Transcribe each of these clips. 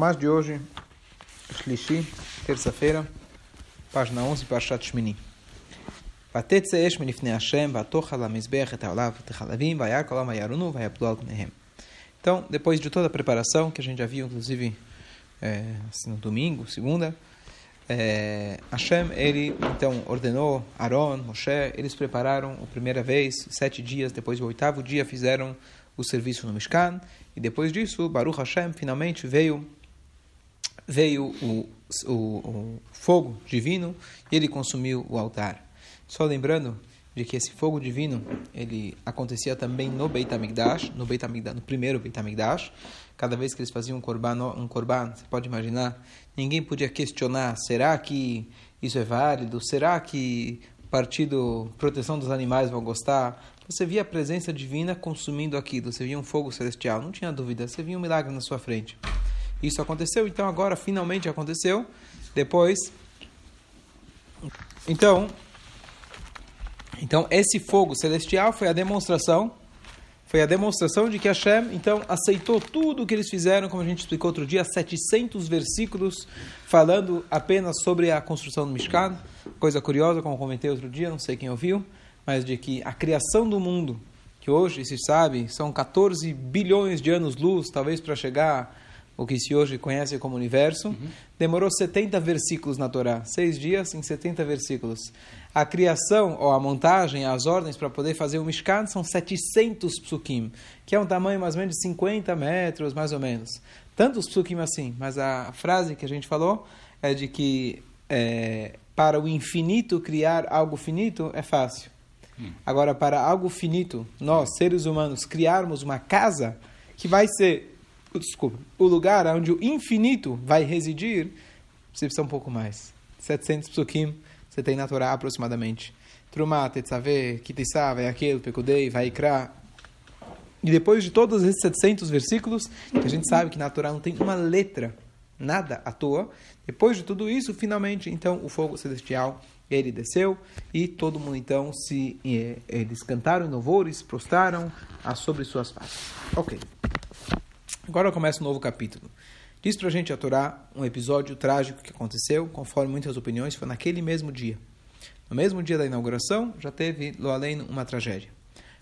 Mas de hoje, Shlishi, terça-feira, página 11, Parshat Shmini. Vatetze esh menifne Hashem, vatochal amizbech et haolav et halavim, vayakol amayarunu, vayaplu al nehem. Então, depois de toda a preparação, que a gente já viu, inclusive, é, assim, no domingo, segunda, é, Hashem, ele, então, ordenou Aaron, Moshe, eles prepararam a primeira vez, sete dias, depois do oitavo dia, fizeram o serviço no Mishkan, e depois disso, Baruch Hashem finalmente veio veio o, o, o, fogo divino e ele consumiu o altar. Só lembrando de que esse fogo divino ele acontecia também no Beit HaMikdash, no, Beit HaMikdash, no primeiro Beit HaMikdash. Cada vez que eles faziam um korban, um korban, você pode imaginar, ninguém podia questionar, será que isso é válido? Será que o partido proteção dos animais vão gostar? Você via a presença divina consumindo aquilo, você via um fogo celestial, não tinha dúvida, você via um milagre na sua frente. Isso aconteceu, então agora finalmente aconteceu. Depois, então, então esse fogo celestial foi a demonstração, foi a demonstração de que Hashem então aceitou tudo o que eles fizeram, como a gente explicou outro dia, 700 versículos falando apenas sobre a construção do Mishkan. Coisa curiosa, como comentei outro dia, não sei quem ouviu, mas de que a criação do mundo, que hoje se sabe são 14 bilhões de anos-luz, talvez para chegar o que se hoje conhece como universo, uhum. demorou 70 versículos na Torá. Seis dias em 70 versículos. A criação, ou a montagem, as ordens para poder fazer o Mishkan são 700 psukim, que é um tamanho mais ou menos de 50 metros, mais ou menos. Tantos psukim assim, mas a frase que a gente falou é de que é, para o infinito criar algo finito é fácil. Hum. Agora, para algo finito, nós, seres humanos, criarmos uma casa que vai ser desculpa, o lugar onde o infinito vai residir, você precisa um pouco mais. 700 psukim, você tem na Torá aproximadamente. Trumá, Tetzaveh, Kitissá, vai aquele, Pekudei, vai Ikra. E depois de todos esses 700 versículos, que a gente sabe que na Torá não tem uma letra, nada à toa, depois de tudo isso, finalmente, então, o fogo celestial, ele desceu e todo mundo, então, se eh, eles cantaram louvores, prostraram sobre suas faces. Ok. Agora começa um novo capítulo. Diz para a gente a Torá um episódio trágico que aconteceu, conforme muitas opiniões, foi naquele mesmo dia. No mesmo dia da inauguração, já teve, lo além, uma tragédia.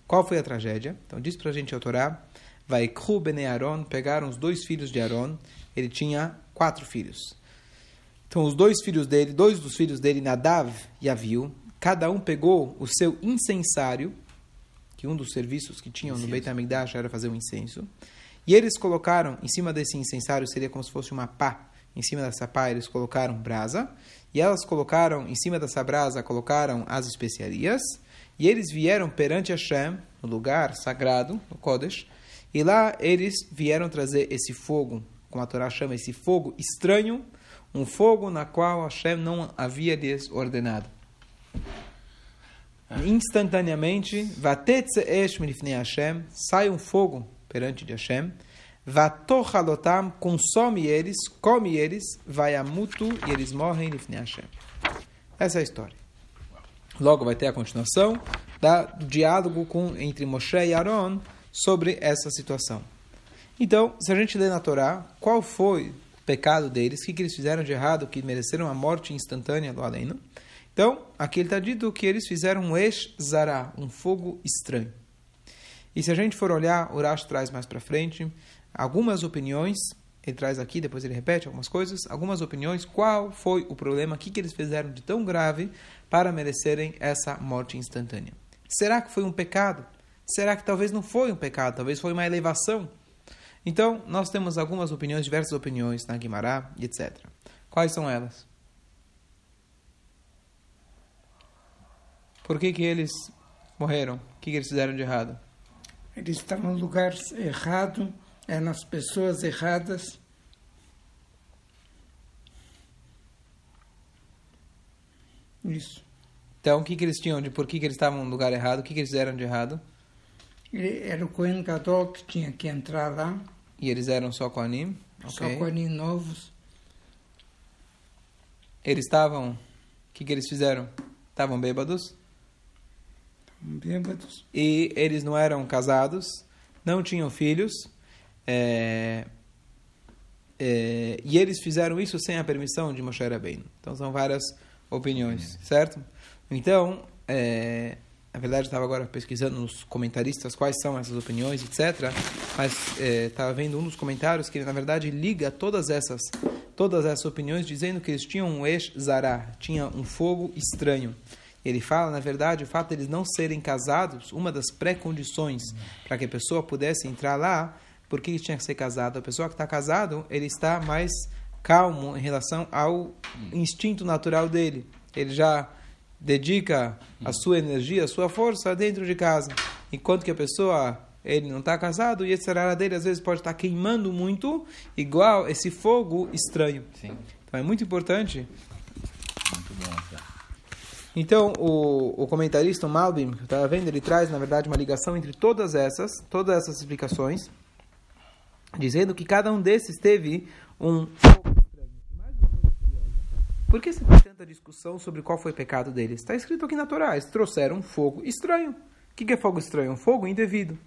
Qual foi a tragédia? Então diz para a gente a Torá, vai bene Aaron, pegaram os dois filhos de Aaron, ele tinha quatro filhos. Então os dois filhos dele, dois dos filhos dele, Nadav e Aviu, cada um pegou o seu incensário, que um dos serviços que tinham no Beit HaMikdash era fazer um incenso, e eles colocaram, em cima desse incensário, seria como se fosse uma pá. Em cima dessa pá, eles colocaram brasa. E elas colocaram, em cima dessa brasa, colocaram as especiarias. E eles vieram perante Hashem, no lugar sagrado, no Kodesh. E lá eles vieram trazer esse fogo, como a Torá chama, esse fogo estranho, um fogo na qual Hashem não havia lhes ordenado. Instantaneamente, Hashem, sai um fogo perante de Hashem. Vatochalotam, consome eles, come eles, vai a mutu e eles morrem lifnei Hashem. Essa é a história. Logo vai ter a continuação da, do diálogo com, entre Moshe e Aaron sobre essa situação. Então, se a gente lê na Torá, qual foi o pecado deles, o que, que eles fizeram de errado, que mereceram a morte instantânea do além? Então, aqui está dito que eles fizeram um esh zará, um fogo estranho. E se a gente for olhar, o Rashi traz mais para frente algumas opiniões, ele traz aqui, depois ele repete algumas coisas, algumas opiniões, qual foi o problema, o que, que eles fizeram de tão grave para merecerem essa morte instantânea. Será que foi um pecado? Será que talvez não foi um pecado, talvez foi uma elevação? Então, nós temos algumas opiniões, diversas opiniões na Guimará, etc. Quais são elas? Por que, que eles morreram? O que, que eles fizeram de errado? Ele está no lugar errado, é nas pessoas erradas. Isso. Então, o que, que eles tinham de por que, que eles estavam no lugar errado? O que, que eles fizeram de errado? Ele era o Cohen Gadol que tinha que entrar lá. E eles eram só Kohanim? Só okay. Kohanim novos. Eles estavam... O que, que eles fizeram? Estavam bêbados? Bêbados. E eles não eram casados, não tinham filhos. É... é, e eles fizeram isso sem a permissão de Moshe Rabbeinu. Então são várias opiniões, certo? Então, é, na verdade, estava agora pesquisando nos comentaristas quais são essas opiniões, etc. Mas estava é, vendo um dos comentários que na verdade, liga todas essas, todas essas opiniões, dizendo que eles tinham um ex zará, tinha um fogo estranho. Ele fala, na verdade, o fato de eles não serem casados, uma das pré-condições para que a pessoa pudesse entrar lá, porque ele tinha que ser casado. A pessoa que está casado, ele está mais calmo em relação ao instinto natural dele. Ele já dedica a sua energia, a sua força dentro de casa. Enquanto que a pessoa ele não está casado e esse arara dele às vezes pode estar tá queimando muito, igual esse fogo estranho. Sim. Então é muito importante. Muito bom, então, o, o comentarista, o Malbim, que estava vendo, ele traz, na verdade, uma ligação entre todas essas, todas essas explicações, dizendo que cada um desses teve um Por que se tem tanta discussão sobre qual foi o pecado deles? Está escrito aqui na Torá, eles trouxeram um fogo estranho. O que é fogo estranho? Um fogo indevido.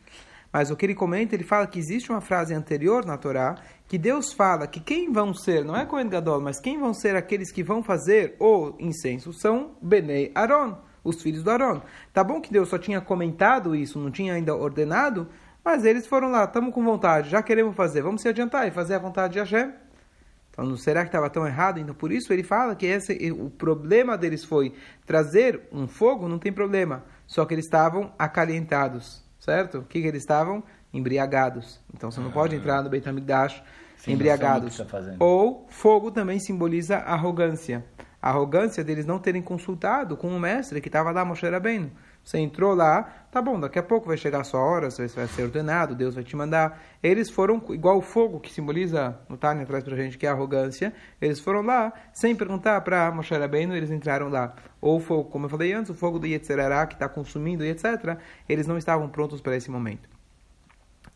Mas o que ele comenta, ele fala que existe uma frase anterior na Torá que Deus fala que quem vão ser, não é Cohen Gadol, mas quem vão ser aqueles que vão fazer o incenso são Benei Aaron, os filhos do Aaron. Tá bom que Deus só tinha comentado isso, não tinha ainda ordenado, mas eles foram lá, estamos com vontade, já queremos fazer, vamos se adiantar e fazer a vontade de Hashem. Então, não será que estava tão errado? Então, por isso ele fala que esse, o problema deles foi trazer um fogo, não tem problema. Só que eles estavam acalentados certo? O que, que eles estavam? Embriagados. Então você não ah, pode entrar no Beit HaMikdash embriagados. Tá Ou fogo também simboliza arrogância. A arrogância deles não terem consultado com o mestre que estava lá, Moshe Rabbeinu. Você entrou lá, tá bom, daqui a pouco vai chegar a sua hora, você vai ser ordenado, Deus vai te mandar. Eles foram, igual o fogo que simboliza, no Tânia traz pra gente que é arrogância, eles foram lá, sem perguntar para Moshe Rabbeinu, eles entraram lá. Ou o fogo, como eu falei antes, o fogo do Yetzerará, que está consumindo e etc., eles não estavam prontos para esse momento.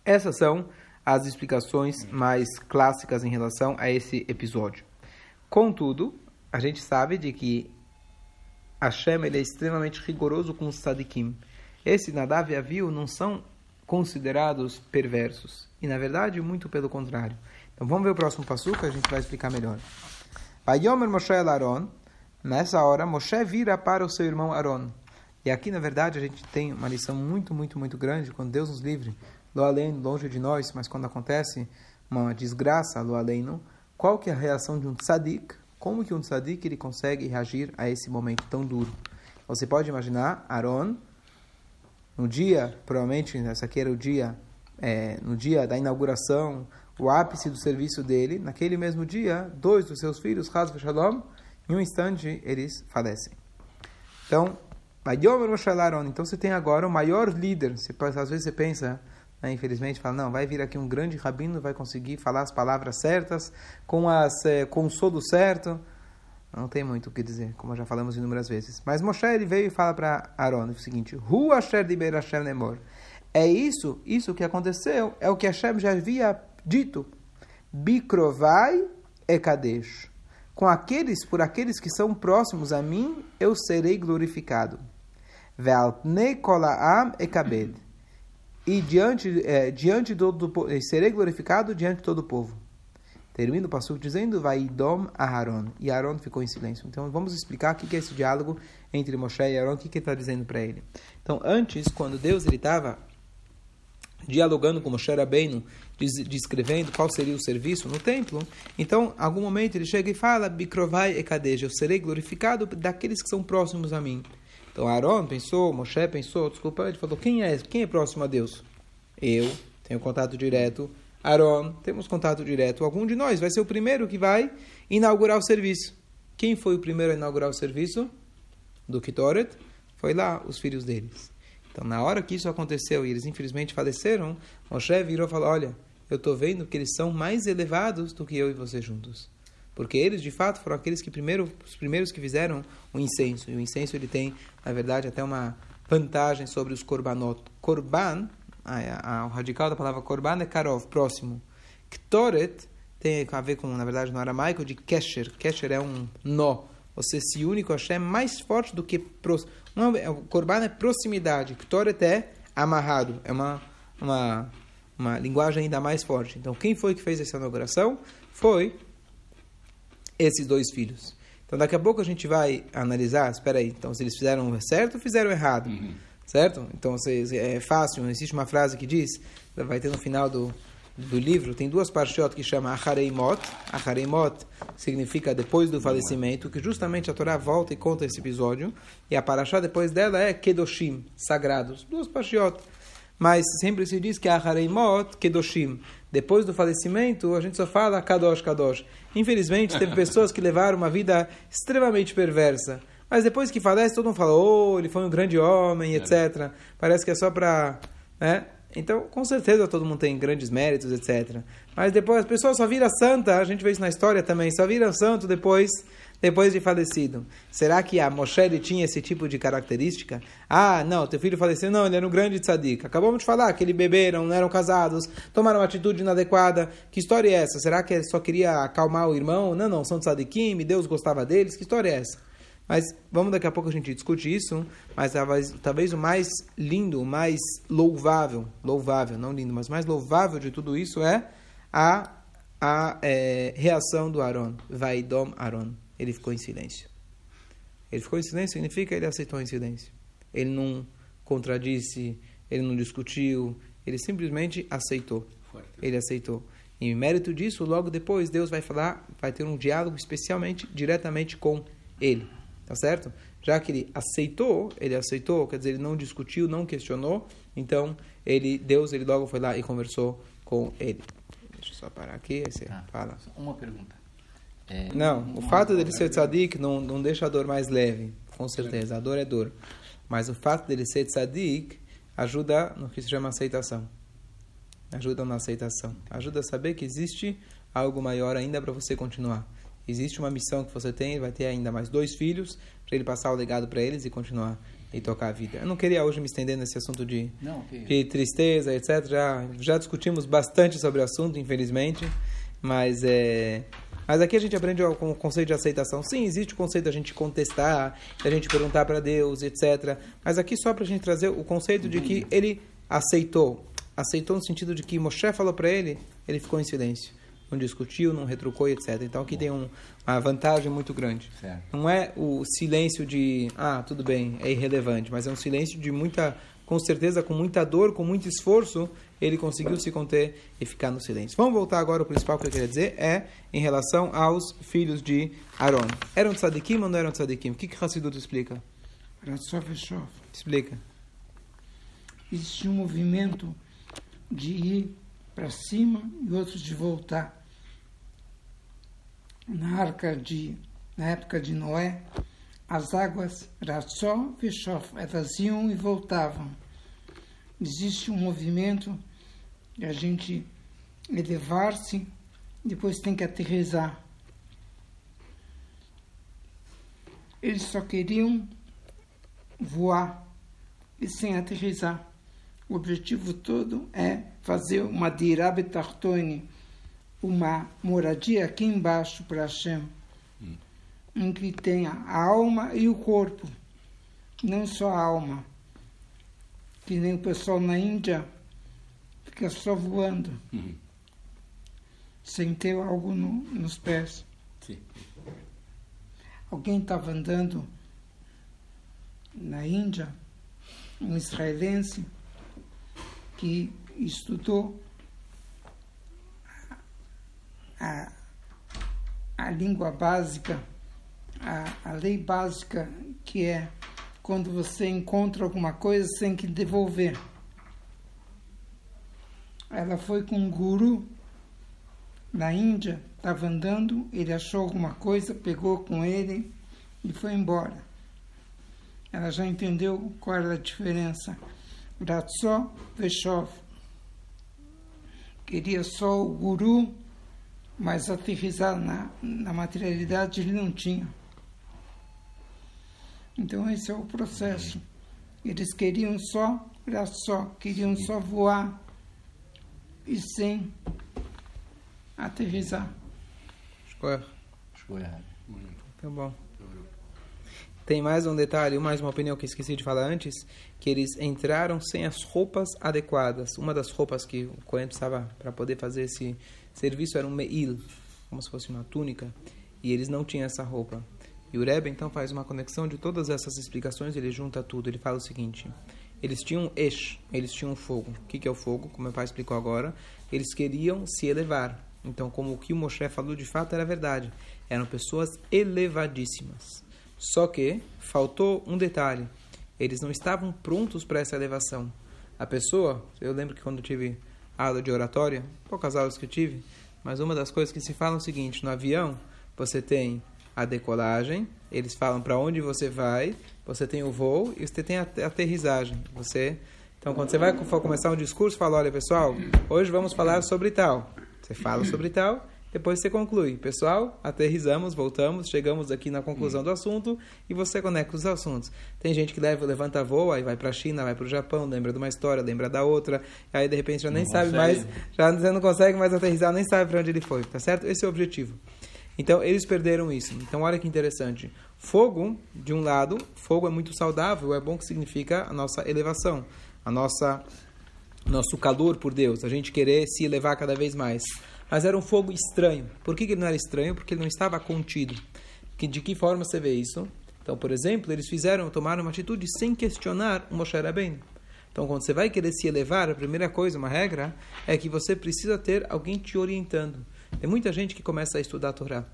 Essas são as explicações mais clássicas em relação a esse episódio. Contudo, a gente sabe de que Hashem ele é extremamente rigoroso com os tzadikim. Esse Nadav e Aviu não são considerados perversos. E, na verdade, muito pelo contrário. Então, vamos ver o próximo passo que a gente vai explicar melhor. Vayomer Moshe el Aaron. Nessa hora, Moshe vira para o seu irmão Aaron. E aqui, na verdade, a gente tem uma lição muito, muito, muito grande. Quando Deus nos livre, do além, longe de nós, mas quando acontece uma desgraça do além, qual que é a reação de um tzadik como que um tzadik ele consegue reagir a esse momento tão duro? Você pode imaginar Aaron, no dia, provavelmente, essa aqui era o dia, é, no dia da inauguração, o ápice do serviço dele, naquele mesmo dia, dois dos seus filhos, Haz e Shalom, em um instante eles falecem. Então, então você tem agora o maior líder. Você, às vezes você pensa, né, infelizmente, fala, não, vai vir aqui um grande rabino, vai conseguir falar as palavras certas, com, as, é, com o solo certo. Não tem muito o que dizer, como já falamos inúmeras vezes. Mas Moshe ele veio e fala para Aaron o seguinte: Hu Asher Diber Hashem Nemor. É isso, isso que aconteceu, é o que Hashem já havia dito. Bikrovai e Kadesh. Com aqueles, por aqueles que são próximos a mim, eu serei glorificado. Ve'alpnei kolaam e kabed e diante, é, diante do, do, serei glorificado diante de todo o povo. Termina o passo dizendo, vai Idom a Aaron. E Aaron ficou em silêncio. Então vamos explicar o que é esse diálogo entre Moshe e Aaron, o que ele está dizendo para ele. Então antes, quando Deus estava dialogando com Moshe Rabbeinu, descrevendo qual seria o serviço no templo, então, algum momento ele chega e fala, Bikrovai e eu serei glorificado daqueles que são próximos a mim. Então Aaron pensou, Moshe pensou, desculpa, ele falou: quem é, quem é próximo a Deus? Eu tenho contato direto. Aaron, temos contato direto. Algum de nós vai ser o primeiro que vai inaugurar o serviço. Quem foi o primeiro a inaugurar o serviço? Do Kitoret? Foi lá, os filhos deles. Então, na hora que isso aconteceu e eles infelizmente faleceram, Moshe virou e falou: Olha, eu estou vendo que eles são mais elevados do que eu e você juntos. Porque eles, de fato, foram aqueles que primeiro, os primeiros que fizeram o incenso. E o incenso ele tem, na verdade, até uma vantagem sobre os korbanot. Korban, a, a, o radical da palavra korban é karov, próximo. Ktoret tem a ver com, na verdade, no aramaico, de kesher. Kesher é um nó. Você se une com Hashem mais forte do que... Não, o korban é proximidade. Ktoret é amarrado. É uma, uma, uma linguagem ainda mais forte. Então, quem foi que fez essa inauguração? foi esses dois filhos. Então daqui a pouco a gente vai analisar, espera aí, então se eles fizeram certo ou fizeram errado, uhum. certo? Então se, é fácil, existe uma frase que diz, vai ter no final do, do livro, tem duas parshiot que chama Achareimot. Achareimot significa depois do falecimento, que justamente a Torá volta e conta esse episódio, e a parashá depois dela é Kedoshim, sagrados, duas parshiot. Mas sempre se diz que Achareimot, Kedoshim, depois do falecimento, a gente só fala Kadosh, Kadosh. Infelizmente, teve pessoas que levaram uma vida extremamente perversa. Mas depois que falece, todo mundo fala, oh, ele foi um grande homem, é. etc. Parece que é só para... Né? Então, com certeza, todo mundo tem grandes méritos, etc. Mas depois, as pessoas só viram santa, a gente vê isso na história também, só viram santo depois depois de falecido. Será que a Moshe tinha esse tipo de característica? Ah, não, teu filho faleceu, não, ele era um grande tzadik. Acabamos de falar que ele beberam, não eram casados, tomaram uma atitude inadequada. Que história é essa? Será que ele só queria acalmar o irmão? Não, não, são tzadikim, Deus gostava deles. Que história é essa? Mas vamos daqui a pouco a gente discute isso, mas talvez, talvez o mais lindo, o mais louvável, louvável, não lindo, mas mais louvável de tudo isso é a, a é, reação do Aaron, Vaidom Aaron ele ficou em silêncio. Ele ficou em silêncio significa ele aceitou em silêncio. Ele não contradisse, ele não discutiu, ele simplesmente aceitou. Ele aceitou. E em mérito disso, logo depois, Deus vai falar, vai ter um diálogo especialmente, diretamente com ele. Tá certo? Já que ele aceitou, ele aceitou, quer dizer, ele não discutiu, não questionou, então ele, Deus, ele logo foi lá e conversou com ele. Deixa eu só parar aqui, aí você ah, fala. Uma pergunta. É, não, o fato dele ser tzadik não, não deixa a dor mais leve, com certeza. A dor é dor. Mas o fato dele ser tzadik ajuda no que se chama aceitação. Ajuda na aceitação. Ajuda a saber que existe algo maior ainda para você continuar. Existe uma missão que você tem, vai ter ainda mais dois filhos, para ele passar o legado para eles e continuar e tocar a vida. Eu não queria hoje me estender nesse assunto de, não, de tristeza, etc. Já, já discutimos bastante sobre o assunto, infelizmente, mas é mas aqui a gente aprende com o conceito de aceitação. Sim, existe o conceito da gente contestar, da gente perguntar para Deus, etc. Mas aqui só para a gente trazer o conceito de que ele aceitou. Aceitou no sentido de que Moshe falou para ele, ele ficou em silêncio. Não discutiu, não retrucou, etc. Então aqui tem um, uma vantagem muito grande. Certo. Não é o silêncio de, ah, tudo bem, é irrelevante, mas é um silêncio de muita com certeza, com muita dor, com muito esforço, ele conseguiu se conter e ficar no silêncio. Vamos voltar agora ao principal que eu queria dizer, é em relação aos filhos de Aaron. Eram tzadikim ou não eram tzadikim? O que que Hassidut explica? Explica. Existe um movimento de ir para cima e outros de voltar. Na arca de, na época de Noé, as águas Ratzó e Shof, elas iam e voltavam. Existe um movimento a gente elevar-se, depois tem que aterrizar. Eles só queriam voar e sem aterrizar. O objetivo todo é fazer uma dirabe tartone, uma moradia aqui embaixo para Hashem em que tenha a alma e o corpo, não só a alma. Que nem o pessoal na Índia fica só voando, uhum. sem ter algo no, nos pés. Sim. Alguém estava andando na Índia, um israelense, que estudou a, a língua básica a, a lei básica que é quando você encontra alguma coisa, você tem que devolver. Ela foi com um guru na Índia, estava andando, ele achou alguma coisa, pegou com ele e foi embora. Ela já entendeu qual era a diferença. Ratzó Veshov. Queria só o guru, mas aterrizar na, na materialidade ele não tinha. Então esse é o processo. Eles queriam só, era só, queriam só voar e sem aterrizar. Escolha. Escolha. Tá bom. Tem mais um detalhe, mais uma opinião que esqueci de falar antes, que eles entraram sem as roupas adequadas. Uma das roupas que o Cohen precisava para poder fazer esse serviço era um meil. como se fosse uma túnica, e eles não tinham essa roupa. E o Rebbe então faz uma conexão de todas essas explicações, ele junta tudo. Ele fala o seguinte: eles tinham esh, eles tinham fogo. O que, é o fogo? Como meu pai explicou agora, eles queriam se elevar. Então, como o que o Moshe falou de fato era verdade, eram pessoas elevadíssimas. Só que faltou um detalhe: eles não estavam prontos para essa elevação. A pessoa, eu lembro que quando eu tive aula de oratória, poucas aulas que eu tive, mas uma das coisas que se fala é o seguinte: no avião você tem a decolagem, eles falam para onde você vai, você tem o voo e você tem a aterrissagem. Você, então, quando você vai começar um discurso, fala: olha, pessoal, hoje vamos falar sobre tal. Você fala sobre tal, depois você conclui. Pessoal, aterrizamos, voltamos, chegamos aqui na conclusão do assunto e você conecta os assuntos. Tem gente que leva, levanta voo, aí vai para a China, vai para o Japão, lembra de uma história, lembra da outra, aí de repente já nem não sabe consegue. mais, já não consegue mais aterrizar, nem sabe para onde ele foi, tá certo? Esse é o objetivo. Então, eles perderam isso. Então, olha que interessante. Fogo, de um lado, fogo é muito saudável, é bom que significa a nossa elevação, a nossa nosso calor por Deus, a gente querer se elevar cada vez mais. Mas era um fogo estranho. Por que, ele não era estranho? Porque ele não estava contido. De que forma você vê isso? Então, por exemplo, eles fizeram, tomaram uma atitude sem questionar o Moshe Rabbeinu. Então, quando você vai querer se elevar, a primeira coisa, uma regra, é que você precisa ter alguém te orientando. Tem muita gente que começa a estudar a Torá,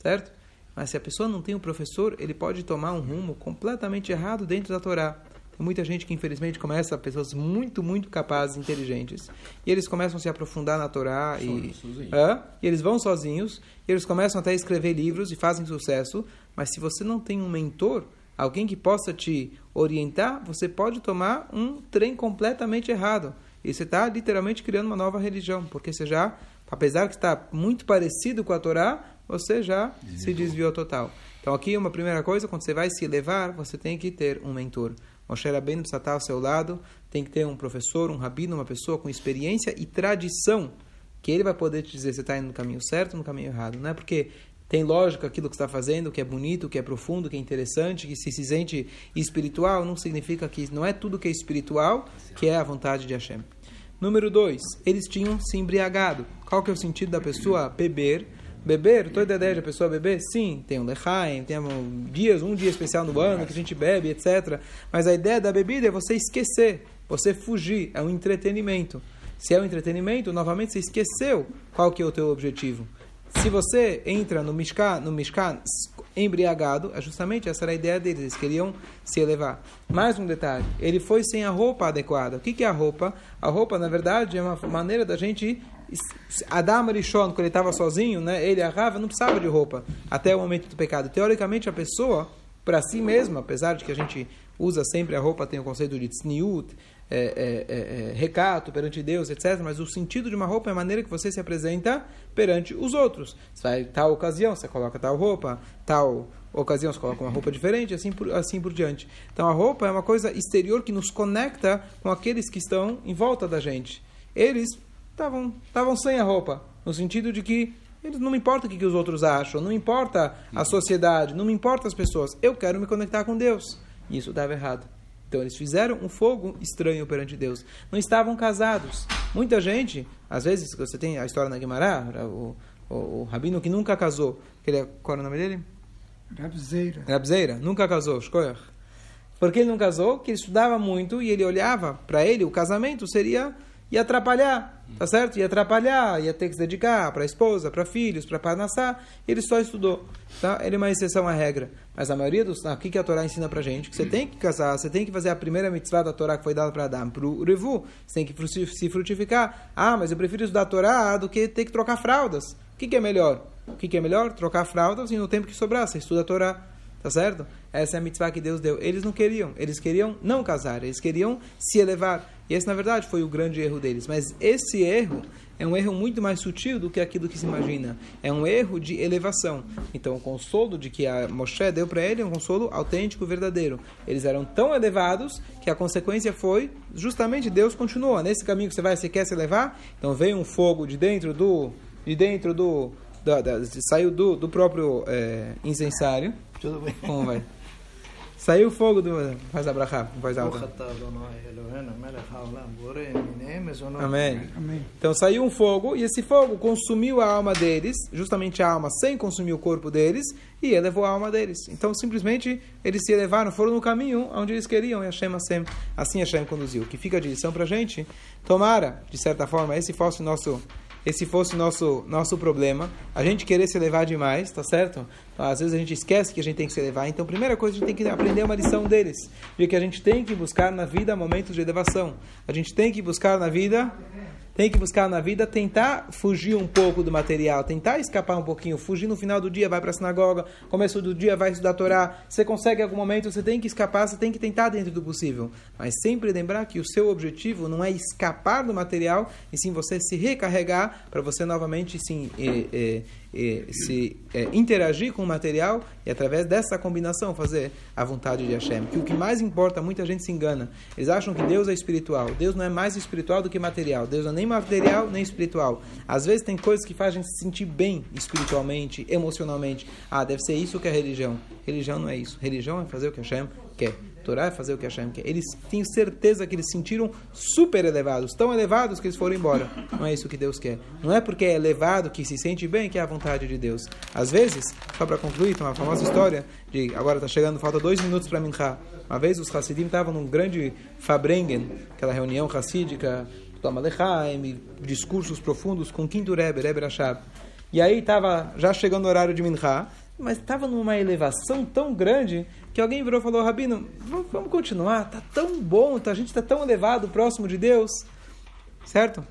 certo? Mas se a pessoa não tem um professor, ele pode tomar um rumo completamente errado dentro da Torá. Tem muita gente que, infelizmente, começa, pessoas muito, muito capazes, inteligentes, e eles começam a se aprofundar na Torá e, é, e eles vão sozinhos, e eles começam até a escrever livros e fazem sucesso, mas se você não tem um mentor, alguém que possa te orientar, você pode tomar um trem completamente errado. E você está literalmente criando uma nova religião, porque você já apesar que está muito parecido com a Torá, você já desviou. se desviou total. Então aqui uma primeira coisa, quando você vai se elevar, você tem que ter um mentor. Moshe Rabbeinu precisa estar ao seu lado, tem que ter um professor, um rabino, uma pessoa com experiência e tradição, que ele vai poder te dizer se está indo no caminho certo ou no caminho errado. Não é porque tem lógica aquilo que está fazendo, que é bonito, que é profundo, que é interessante, que se, se sente espiritual, não significa que não é tudo que é espiritual que é a vontade de Hashem. Número dois, eles tinham se embriagado. Qual que é o sentido da pessoa beber? Beber, toda a ideia da pessoa beber? Sim, tem um lechaim, tem um, dias, um dia especial no ano que a gente bebe, etc. Mas a ideia da bebida é você esquecer, você fugir, é um entretenimento. Se é um entretenimento, novamente você esqueceu qual que é o teu objetivo. Se você entra no Mishkan, no Mishkan embriagado, é justamente essa era a ideia deles, eles queriam se elevar. Mais um detalhe, ele foi sem a roupa adequada. O que, que é a roupa? A roupa, na verdade, é uma maneira da gente... Adam Arishon, quando ele estava sozinho, né, ele, a Rava, não precisava de roupa até o momento do pecado. Teoricamente, a pessoa, para si mesma, apesar de que a gente usa sempre a roupa, tem o conceito de tzniut, é, é, é, é, recato perante Deus, etc. Mas o sentido de uma roupa é a maneira que você se apresenta perante os outros. Você vai, tal ocasião, você coloca tal roupa, tal ocasião você coloca uma roupa diferente, assim por, assim por diante. Então a roupa é uma coisa exterior que nos conecta com aqueles que estão em volta da gente. Eles estavam sem a roupa, no sentido de que eles não me importa o que, que os outros acham, não importa a sociedade, não me importa as pessoas. Eu quero me conectar com Deus. E isso dava errado. Então eles fizeram um fogo estranho perante Deus. Não estavam casados. Muita gente, às vezes, você tem a história na Guimará, o, o, o rabino que nunca casou. Ele é, qual é o nome dele? Rabzeira. Rabzeira, nunca casou, Shkoyach. Porque ele não casou? Que ele estudava muito e ele olhava para ele, o casamento seria ia atrapalhar, tá certo? Ia atrapalhar, ia ter que se dedicar para a esposa, para filhos, para Parnassá. Ele só estudou, tá? Ele é uma exceção à regra. Mas a maioria dos... Ah, o que, que a Torá ensina para gente? Que você tem que casar, você tem que fazer a primeira mitzvah da Torá que foi dada para Adão, para o Revu. Você tem que se frutificar. Ah, mas eu prefiro estudar a Torá do que ter que trocar fraldas. O que, que é melhor? O que, que é melhor? Trocar fraldas e no tempo que sobrar, você estuda a Torá. Tá certo? Essa é a mitzvah que Deus deu. Eles não queriam. Eles queriam não casar. Eles queriam se elevar. E esse, na verdade, foi o grande erro deles. Mas esse erro é um erro muito mais sutil do que aquilo que se imagina. É um erro de elevação. Então, o consolo de que a Moshe deu para ele é um consolo autêntico, verdadeiro. Eles eram tão elevados que a consequência foi justamente Deus continua nesse caminho que você vai, você quer se elevar. Então, veio um fogo de dentro do de dentro do da, da, saiu do, do próprio é, incensário tudo bem. Como vai? Saiu fogo do. Faz abraçar faz alta. Amém. Então saiu um fogo, e esse fogo consumiu a alma deles, justamente a alma sem consumir o corpo deles, e elevou a alma deles. Então simplesmente eles se elevaram, foram no caminho onde eles queriam, e Hashem, Hashem, assim Hashem conduziu. O que fica de lição para a gente? Tomara, de certa forma, esse fosse nosso esse fosse nosso, nosso problema, a gente querer se elevar demais, tá certo? Então, às vezes a gente esquece que a gente tem que se elevar. Então, primeira coisa, a gente tem que aprender uma lição deles, de que a gente tem que buscar na vida momentos de elevação. A gente tem que buscar na vida tem que buscar na vida tentar fugir um pouco do material, tentar escapar um pouquinho, fugir no final do dia, vai para a sinagoga, começo do dia vai estudar a Torá, você consegue em algum momento, você tem que escapar, você tem que tentar dentro do possível, mas sempre lembrar que o seu objetivo não é escapar do material, e sim você se recarregar para você novamente sim, se eh, interagir com o material e através dessa combinação fazer a vontade de Hashem. Que o que mais importa, muita gente se engana. Eles acham que Deus é espiritual. Deus não é mais espiritual do que material. Deus não é nem material nem espiritual. Às vezes tem coisas que fazem se sentir bem espiritualmente, emocionalmente. Ah, deve ser isso que é religião. Religião não é isso. Religião é fazer o que Hashem quer. Torá é fazer o que Hashem quer. Eles têm certeza que eles se sentiram super elevados, tão elevados que eles foram embora. Não é isso que Deus quer. Não é porque é elevado que se sente bem que é a vontade de Deus. Às vezes, só para concluir, tem uma famosa história de agora está chegando, falta dois minutos para Mincha. Uma vez os Hassidim estavam num grande Fabrengen, aquela reunião hassídica, Toma Lechaim, discursos profundos com quinto Rebbe, Rebbe Rashab. E aí estava já chegando o horário de Mincha, mas estava numa elevação tão grande que alguém virou e falou, Rabino, vamos, continuar, tá tão bom, tá, a gente está tão elevado, próximo de Deus, certo?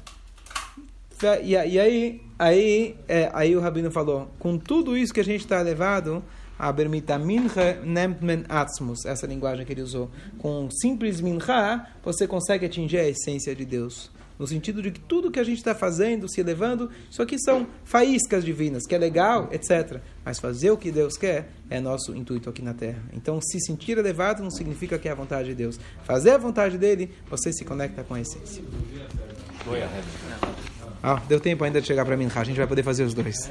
E, e aí, aí, é, aí o Rabino falou, com tudo isso que a gente está elevado, a bermita mincha nempmen atzmus, essa linguagem que ele usou, com simples mincha, você consegue atingir a essência de Deus no sentido de que tudo que a gente está fazendo, se elevando, isso aqui são faíscas divinas, que é legal, etc. Mas fazer o que Deus quer é nosso intuito aqui na Terra. Então, se sentir elevado não significa que é a vontade de Deus. Fazer a vontade dele, você se conecta com a essência. Ah, deu tempo ainda de chegar para mim, a gente vai poder fazer os dois.